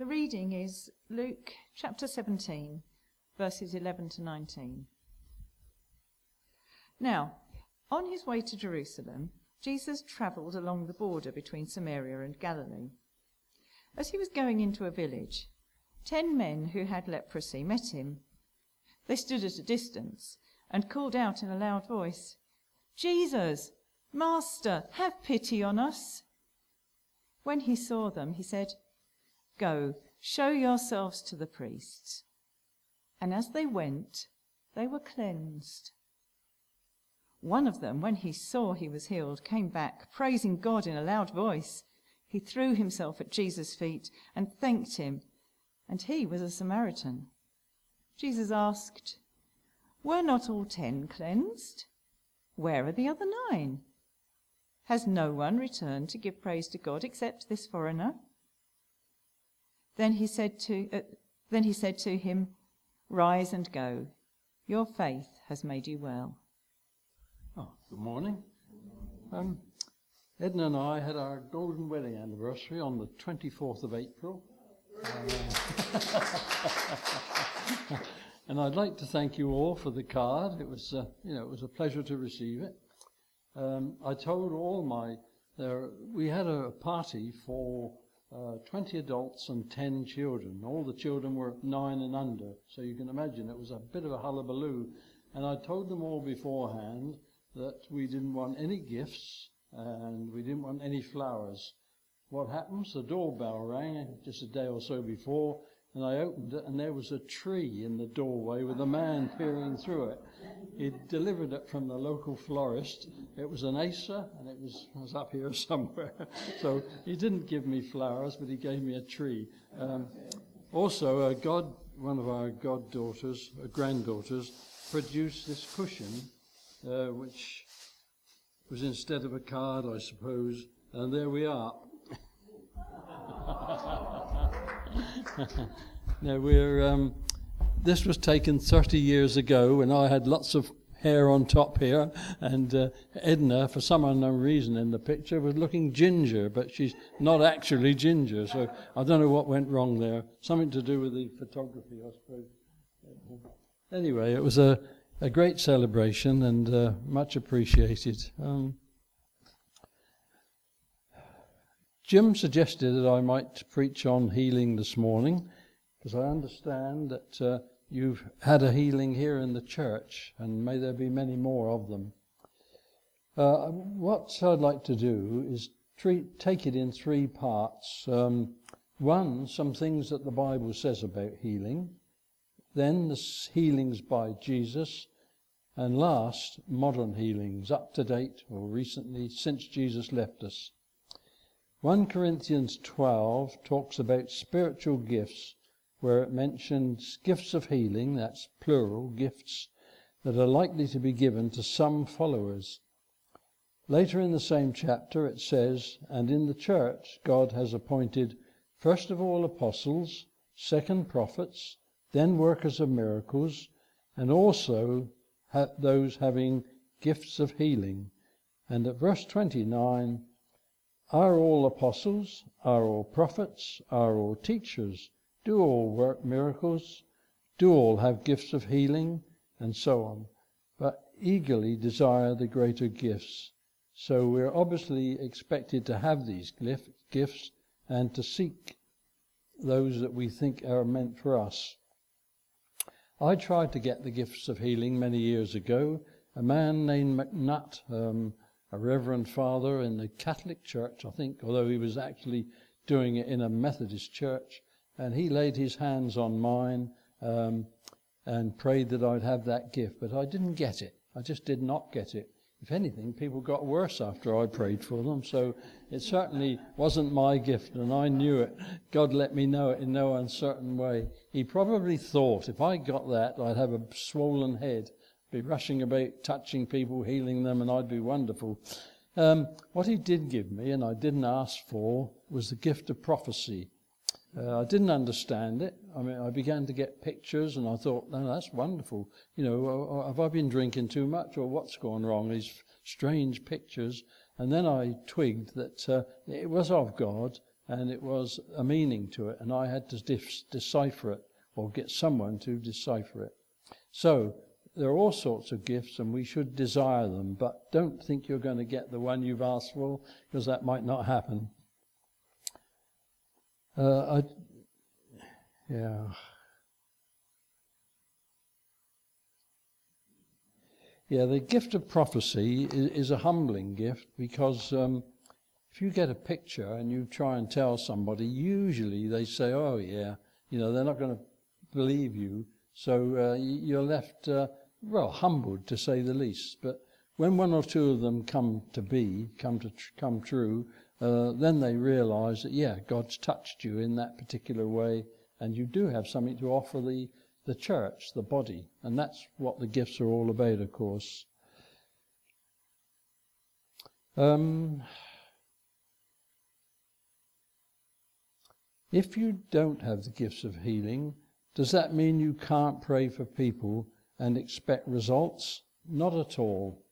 The reading is Luke chapter 17, verses 11 to 19. Now, on his way to Jerusalem, Jesus travelled along the border between Samaria and Galilee. As he was going into a village, ten men who had leprosy met him. They stood at a distance and called out in a loud voice, Jesus, Master, have pity on us. When he saw them, he said, Go, show yourselves to the priests. And as they went, they were cleansed. One of them, when he saw he was healed, came back, praising God in a loud voice. He threw himself at Jesus' feet and thanked him, and he was a Samaritan. Jesus asked, Were not all ten cleansed? Where are the other nine? Has no one returned to give praise to God except this foreigner? Then he said to, uh, then he said to him, Rise and go. Your faith has made you well. Oh, good morning. Um, Edna and I had our golden wedding anniversary on the 24th of April. Uh, and I'd like to thank you all for the card. It was, uh, you know, it was a pleasure to receive it. Um, I told all my, there, we had a party for uh, 20 adults and 10 children. All the children were nine and under, so you can imagine it was a bit of a hullabaloo. And I told them all beforehand that we didn't want any gifts and we didn't want any flowers. What happens? The doorbell rang just a day or so before, and I opened it, and there was a tree in the doorway with a man peering through it. He'd delivered it from the local florist. It was an Acer, and it was, was up here somewhere. so he didn't give me flowers, but he gave me a tree. Um, also, a god, one of our goddaughters, uh, granddaughters, produced this cushion, uh, which was instead of a card, I suppose, and there we are. now we're. Um, this was taken 30 years ago, and I had lots of hair on top here, and uh, Edna, for some unknown reason in the picture, was looking ginger, but she's not actually ginger. So I don't know what went wrong there. Something to do with the photography, I suppose. Anyway, it was a, a great celebration and uh, much appreciated. Um, Jim suggested that I might preach on healing this morning because I understand that uh, you've had a healing here in the church and may there be many more of them. Uh, what I'd like to do is treat, take it in three parts. Um, one, some things that the Bible says about healing. Then the healings by Jesus. And last, modern healings, up to date or recently since Jesus left us. 1 Corinthians 12 talks about spiritual gifts, where it mentions gifts of healing, that's plural, gifts that are likely to be given to some followers. Later in the same chapter it says, And in the church God has appointed first of all apostles, second prophets, then workers of miracles, and also those having gifts of healing. And at verse 29, are all apostles? Are all prophets? Are all teachers? Do all work miracles? Do all have gifts of healing? And so on. But eagerly desire the greater gifts. So we're obviously expected to have these gifts and to seek those that we think are meant for us. I tried to get the gifts of healing many years ago. A man named MacNutt um, a reverend father in the Catholic Church, I think, although he was actually doing it in a Methodist church. And he laid his hands on mine um, and prayed that I'd have that gift. But I didn't get it. I just did not get it. If anything, people got worse after I prayed for them. So it certainly wasn't my gift, and I knew it. God let me know it in no uncertain way. He probably thought if I got that, I'd have a swollen head be rushing about, touching people, healing them, and I'd be wonderful. Um, what he did give me, and I didn't ask for, was the gift of prophecy. Uh, I didn't understand it. I mean, I began to get pictures, and I thought, no, that's wonderful. You know, have I been drinking too much, or what's gone wrong? These strange pictures. And then I twigged that uh, it was of God, and it was a meaning to it, and I had to decipher it or get someone to decipher it. So there are all sorts of gifts, and we should desire them, but don't think you're going to get the one you've asked for, because that might not happen. Uh, I, yeah. Yeah, the gift of prophecy is, is a humbling gift because um, if you get a picture and you try and tell somebody, usually they say, "Oh yeah," you know, they're not going to believe you. So uh, you're left, uh, well, humbled to say the least. But when one or two of them come to be, come to tr- come true, uh, then they realise that yeah, God's touched you in that particular way, and you do have something to offer the the church, the body. And that's what the gifts are all about, of course. Um, if you don't have the gifts of healing, does that mean you can't pray for people and expect results? Not at all.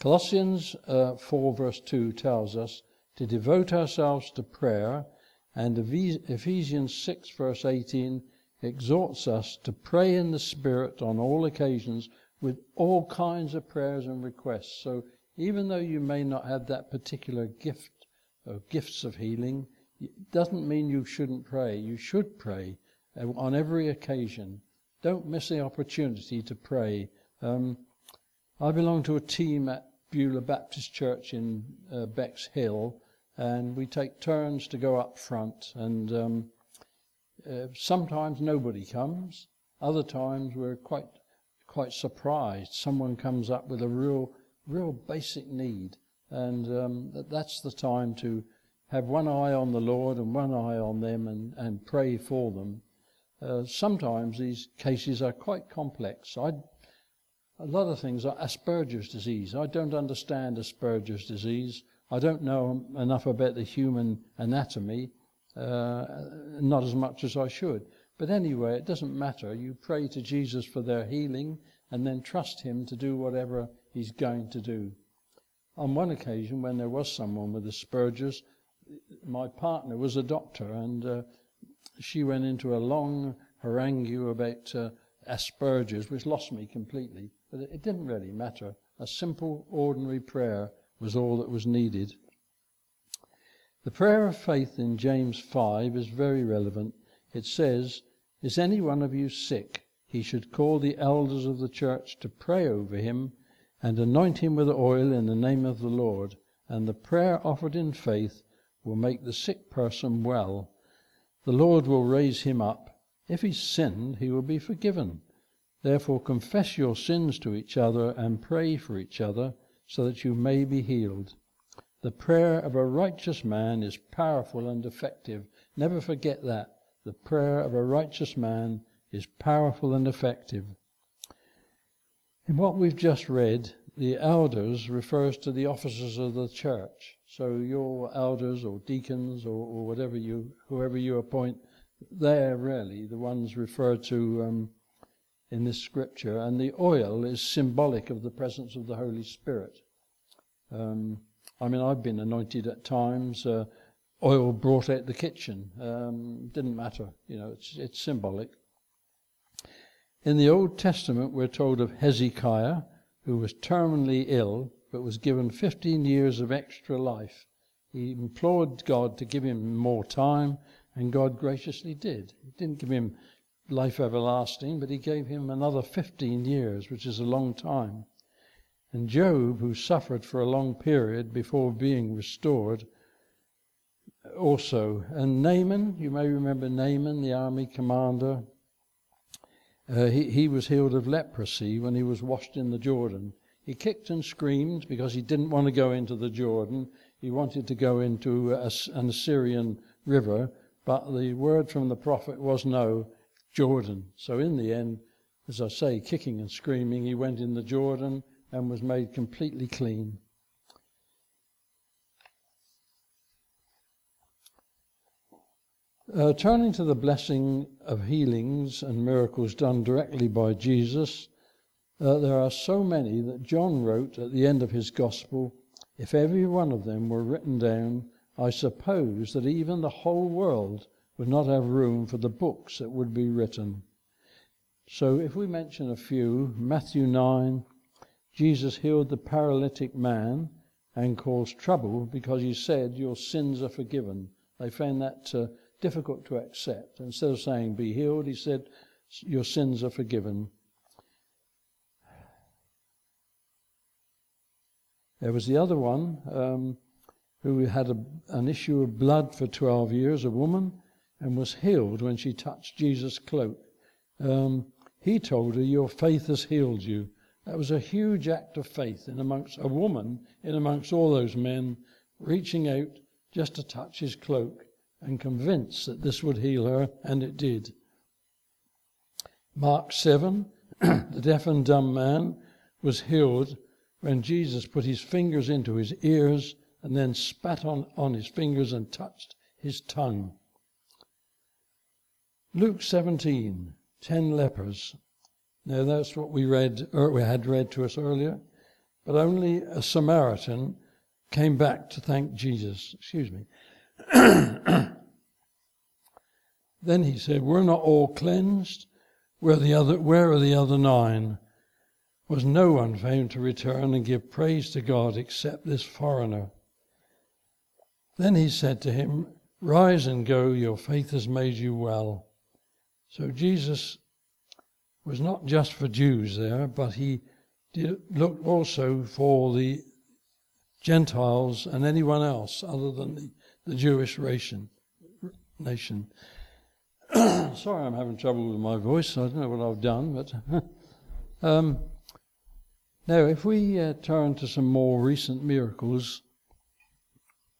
Colossians uh, 4, verse 2 tells us to devote ourselves to prayer, and Ephesians 6, verse 18 exhorts us to pray in the Spirit on all occasions with all kinds of prayers and requests. So even though you may not have that particular gift or gifts of healing, it doesn't mean you shouldn't pray. You should pray uh, on every occasion. Don't miss the opportunity to pray. Um, I belong to a team at Beulah Baptist Church in uh, Bexhill, and we take turns to go up front and um, uh, sometimes nobody comes. Other times we're quite quite surprised. Someone comes up with a real real basic need, and um, that's the time to have one eye on the Lord and one eye on them, and, and pray for them. Uh, sometimes these cases are quite complex. I, a lot of things are Asperger's disease. I don't understand Asperger's disease. I don't know enough about the human anatomy uh, not as much as I should. But anyway, it doesn't matter. You pray to Jesus for their healing and then trust Him to do whatever He's going to do. On one occasion, when there was someone with Asperger's, my partner was a doctor and uh, she went into a long harangue about uh, which lost me completely. But it, it didn't really matter. A simple, ordinary prayer was all that was needed. The prayer of faith in James 5 is very relevant. It says, Is any one of you sick? He should call the elders of the church to pray over him and anoint him with oil in the name of the Lord, and the prayer offered in faith will make the sick person well. The Lord will raise him up. If he's sinned, he will be forgiven. Therefore, confess your sins to each other and pray for each other so that you may be healed. The prayer of a righteous man is powerful and effective. Never forget that. The prayer of a righteous man is powerful and effective. In what we've just read, the elders refers to the officers of the church. So your elders or deacons or, or whatever you, whoever you appoint, they're really the ones referred to um, in this scripture. And the oil is symbolic of the presence of the Holy Spirit. Um, I mean, I've been anointed at times, uh, oil brought out the kitchen. Um, didn't matter, you know, it's, it's symbolic. In the Old Testament, we're told of Hezekiah, who was terminally ill, but was given 15 years of extra life. He implored God to give him more time, and God graciously did. He didn't give him life everlasting, but he gave him another 15 years, which is a long time. And Job, who suffered for a long period before being restored, also. And Naaman, you may remember Naaman, the army commander. Uh, he, he was healed of leprosy when he was washed in the Jordan. He kicked and screamed because he didn't want to go into the Jordan. He wanted to go into a, an Assyrian river, but the word from the prophet was no, Jordan. So in the end, as I say, kicking and screaming, he went in the Jordan and was made completely clean. Uh, turning to the blessing of healings and miracles done directly by Jesus, uh, there are so many that John wrote at the end of his gospel if every one of them were written down, I suppose that even the whole world would not have room for the books that would be written. So, if we mention a few, Matthew 9, Jesus healed the paralytic man and caused trouble because he said, Your sins are forgiven. They found that uh, difficult to accept. Instead of saying, Be healed, he said, Your sins are forgiven. There was the other one um, who had a, an issue of blood for 12 years, a woman, and was healed when she touched Jesus' cloak. Um, he told her, Your faith has healed you. That was a huge act of faith in amongst a woman, in amongst all those men, reaching out just to touch his cloak and convinced that this would heal her, and it did. Mark 7, the deaf and dumb man was healed when Jesus put his fingers into his ears and then spat on, on his fingers and touched his tongue. Luke 17, ten lepers. Now that's what we read, or we had read to us earlier, but only a Samaritan came back to thank Jesus. Excuse me. then he said, We're not all cleansed. Where, the other, where are the other nine? was no one found to return and give praise to God except this foreigner. Then he said to him, Rise and go, your faith has made you well. So Jesus was not just for Jews there, but he did, looked also for the Gentiles and anyone else other than the, the Jewish nation. nation. Sorry, I'm having trouble with my voice. I don't know what I've done, but. um, now, if we uh, turn to some more recent miracles,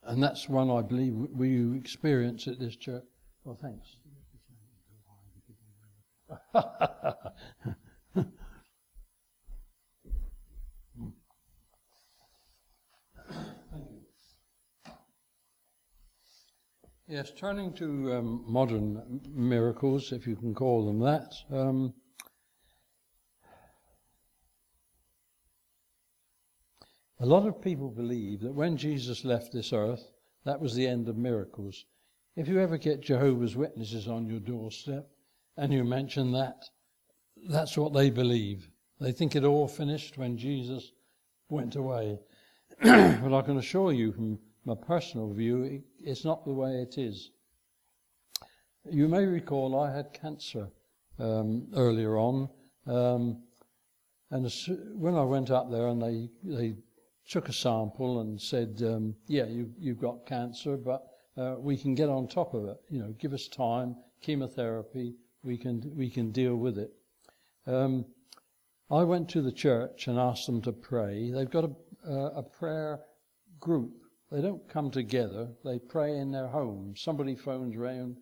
and that's one I believe we experience at this church. Well, thanks. yes, turning to um, modern miracles, if you can call them that. Um, A lot of people believe that when Jesus left this earth, that was the end of miracles. If you ever get Jehovah's Witnesses on your doorstep and you mention that, that's what they believe. They think it all finished when Jesus went away. but I can assure you from my personal view, it's not the way it is. You may recall I had cancer um, earlier on, um, and when I went up there and they, they took a sample and said, um, yeah, you, you've got cancer, but uh, we can get on top of it. You know, give us time, chemotherapy, we can, we can deal with it. Um, I went to the church and asked them to pray. They've got a, uh, a prayer group. They don't come together. They pray in their homes. Somebody phones round,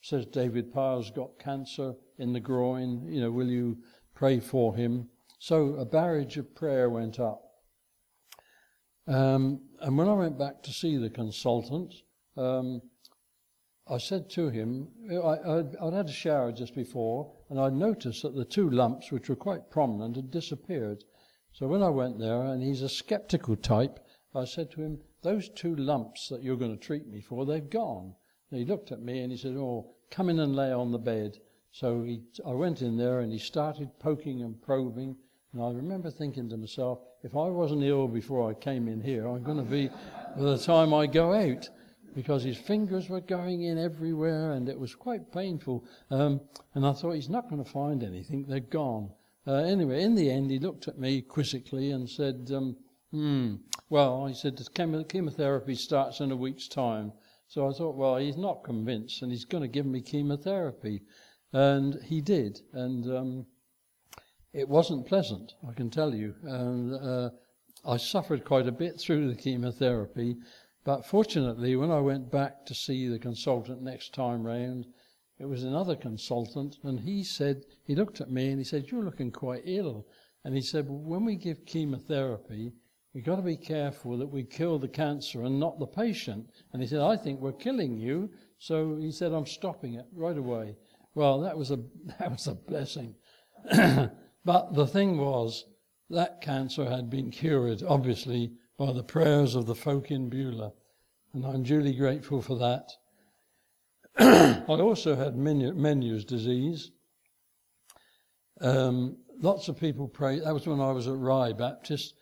says David Pyle's got cancer in the groin. You know, will you pray for him? So a barrage of prayer went up. Um, and when I went back to see the consultant, um, I said to him, I, would I'd had a shower just before, and I'd noticed that the two lumps, which were quite prominent, had disappeared. So when I went there, and he's a skeptical type, I said to him, Those two lumps that you're going to treat me for, they've gone. And he looked at me and he said, Oh, come in and lay on the bed. So he, I went in there and he started poking and probing. And I remember thinking to myself, if I wasn't ill before I came in here, I'm going to be by the time I go out because his fingers were going in everywhere and it was quite painful. Um, and I thought, he's not going to find anything, they're gone. Uh, anyway, in the end, he looked at me quizzically and said, um, hmm, well, he said, the chemotherapy starts in a week's time. So I thought, well, he's not convinced and he's going to give me chemotherapy. And he did. And um, it wasn't pleasant, I can tell you. And uh, I suffered quite a bit through the chemotherapy, but fortunately, when I went back to see the consultant next time round, it was another consultant, and he said, he looked at me and he said, You're looking quite ill. And he said, well, When we give chemotherapy, we've got to be careful that we kill the cancer and not the patient. And he said, I think we're killing you. So he said, I'm stopping it right away. Well, that was a, that was a blessing. But the thing was, that cancer had been cured, obviously, by the prayers of the folk in Beulah. and I'm duly grateful for that. I also had Meniere's disease. Um, lots of people prayed. That was when I was at Rye Baptist.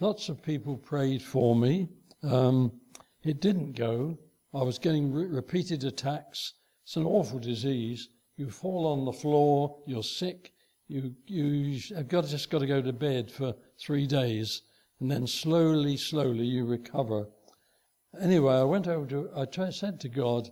Lots of people prayed for me. Um, it didn't go. I was getting re- repeated attacks. It's an awful disease. You fall on the floor. You're sick. You you have got just got to go to bed for three days, and then slowly, slowly you recover. Anyway, I went over to. I said to God,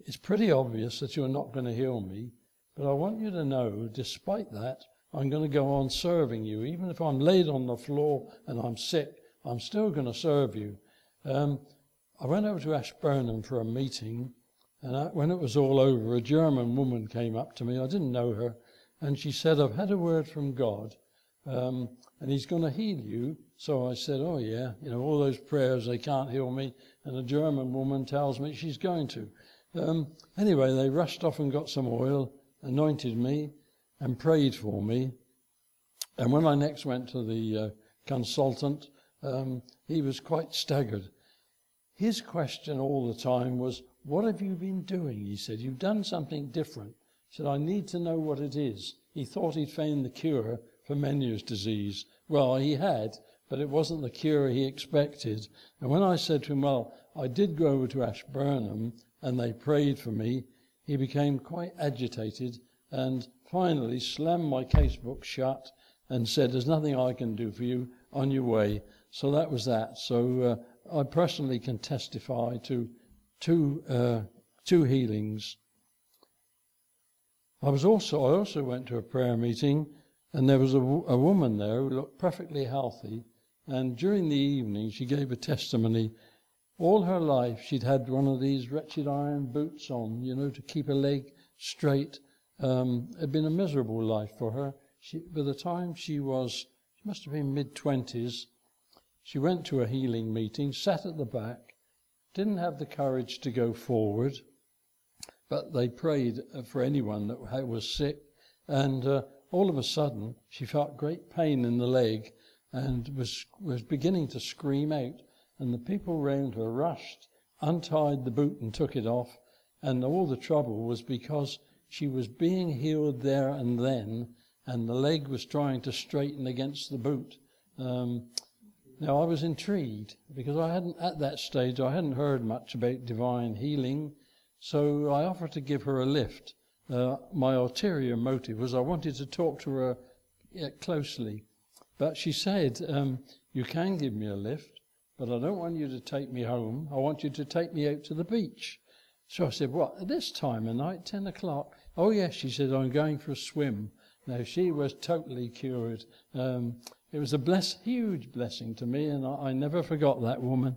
"It's pretty obvious that you're not going to heal me, but I want you to know, despite that, I'm going to go on serving you. Even if I'm laid on the floor and I'm sick, I'm still going to serve you. Um, I went over to Ashburnham for a meeting, and I, when it was all over, a German woman came up to me. I didn't know her, and she said, I've had a word from God, um, and He's going to heal you. So I said, Oh, yeah, you know, all those prayers, they can't heal me. And a German woman tells me she's going to. Um, anyway, they rushed off and got some oil, anointed me, and prayed for me. And when I next went to the uh, consultant, um, he was quite staggered. His question all the time was, What have you been doing? He said, You've done something different. He said, I need to know what it is. He thought he'd found the cure for Meniere's disease. Well, he had, but it wasn't the cure he expected. And when I said to him, Well, I did go over to Ashburnham and they prayed for me, he became quite agitated and finally slammed my casebook shut and said, There's nothing I can do for you on your way. So that was that. So uh, I personally can testify to two, uh, two healings. I was also, I also went to a prayer meeting and there was a, a woman there who looked perfectly healthy. And during the evening, she gave a testimony. All her life, she'd had one of these wretched iron boots on, you know, to keep her leg straight. Um, it had been a miserable life for her. She, by the time she was, she must have been mid 20s, she went to a healing meeting, sat at the back, didn't have the courage to go forward, but they prayed for anyone that was sick. And uh, all of a sudden, she felt great pain in the leg and was, was beginning to scream out. And the people round her rushed, untied the boot and took it off. And all the trouble was because she was being healed there and then, and the leg was trying to straighten against the boot. Um, now I was intrigued because I hadn't at that stage I hadn't heard much about divine healing, so I offered to give her a lift. Uh, my ulterior motive was I wanted to talk to her uh, closely, but she said, um, "You can give me a lift, but I don't want you to take me home. I want you to take me out to the beach." So I said, "What at this time of night, ten o'clock?" Oh, yes, she said, I'm going for a swim. Now, she was totally cured. Um, it was a bless, huge blessing to me, and I, I never forgot that woman.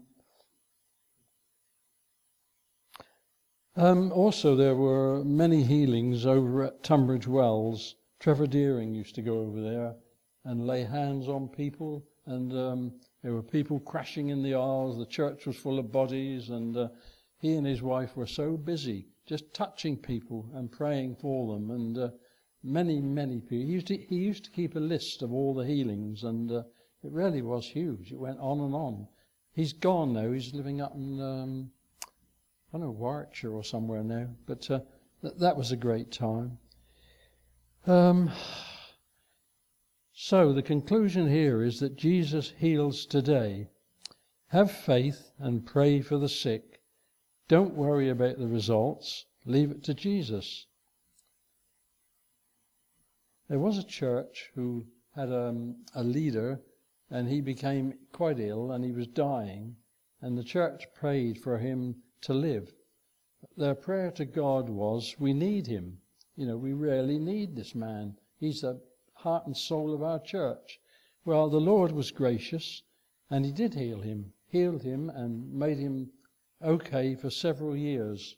Um, also, there were many healings over at Tunbridge Wells. Trevor Dearing used to go over there and lay hands on people, and um, there were people crashing in the aisles. The church was full of bodies, and uh, he and his wife were so busy just touching people and praying for them. And uh, many, many people. He used, to, he used to keep a list of all the healings, and uh, it really was huge. It went on and on. He's gone now. He's living up in, um, I don't know, Warwickshire or somewhere now. But uh, th- that was a great time. Um, so the conclusion here is that Jesus heals today. Have faith and pray for the sick don't worry about the results, leave it to Jesus. There was a church who had um, a leader and he became quite ill and he was dying, and the church prayed for him to live. Their prayer to God was, We need him. You know, we really need this man. He's the heart and soul of our church. Well, the Lord was gracious and he did heal him, healed him and made him okay for several years.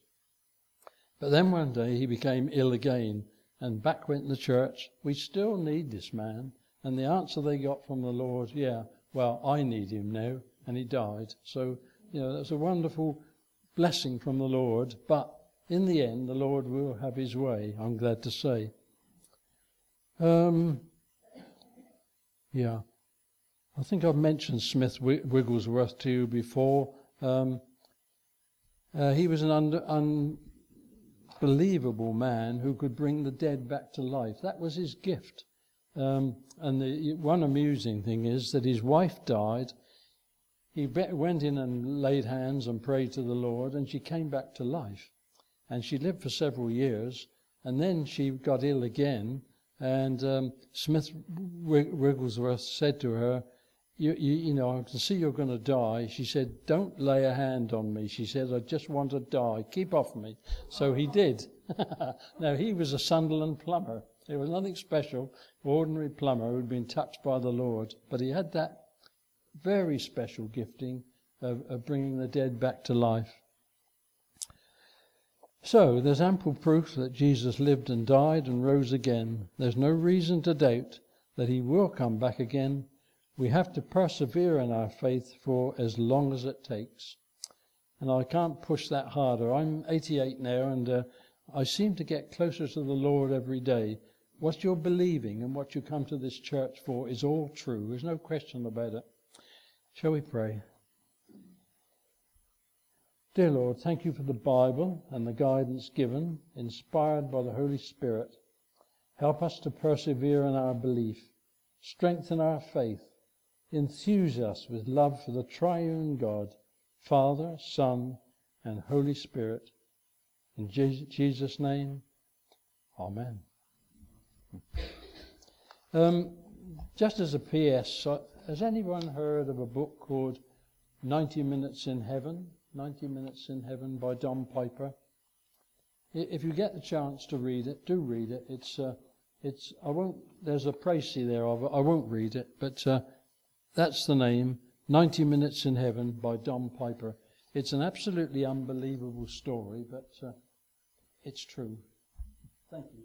But then one day he became ill again, and back went the church. We still need this man. And the answer they got from the Lord, yeah, well, I need him now. And he died. So, you know, that's a wonderful blessing from the Lord. But in the end, the Lord will have his way, I'm glad to say. Um, yeah. I think I've mentioned Smith Wigglesworth to you before. Um, Uh, he was an unbelievable man who could bring the dead back to life. That was his gift. Um, and the one amusing thing is that his wife died. He went in and laid hands and prayed to the Lord, and she came back to life. And she lived for several years, and then she got ill again. And um, Smith Wigglesworth said to her, you, you, you, know, I can see you're going to die. She said, Don't lay a hand on me. She said, I just want to die. Keep off me. So he did. now, he was a Sunderland plumber. There was nothing special, ordinary plumber who'd been touched by the Lord, but he had that very special gifting of, of bringing the dead back to life. So, there's ample proof that Jesus lived and died and rose again. There's no reason to doubt that he will come back again we have to persevere in our faith for as long as it takes. And I can't push that harder. I'm 88 now and uh, I seem to get closer to the Lord every day. What you're believing and what you come to this church for is all true. There's no question about it. Shall we pray? Dear Lord, thank you for the Bible and the guidance given, inspired by the Holy Spirit. Help us to persevere in our belief, strengthen our faith, enthuse us with love for the triune God, Father, Son, and Holy Spirit. In Jesus' name, Amen. Um, just as a PS, has anyone heard of a book called 90 Minutes in Heaven? 90 Minutes in Heaven by Don Piper. If you get the chance to read it, do read it. It's, uh, it's, I won't, there's a précis there of it. I won't read it, but uh, that's the name, 90 Minutes in Heaven by Don Piper. It's an absolutely unbelievable story, but uh, it's true. Thank you.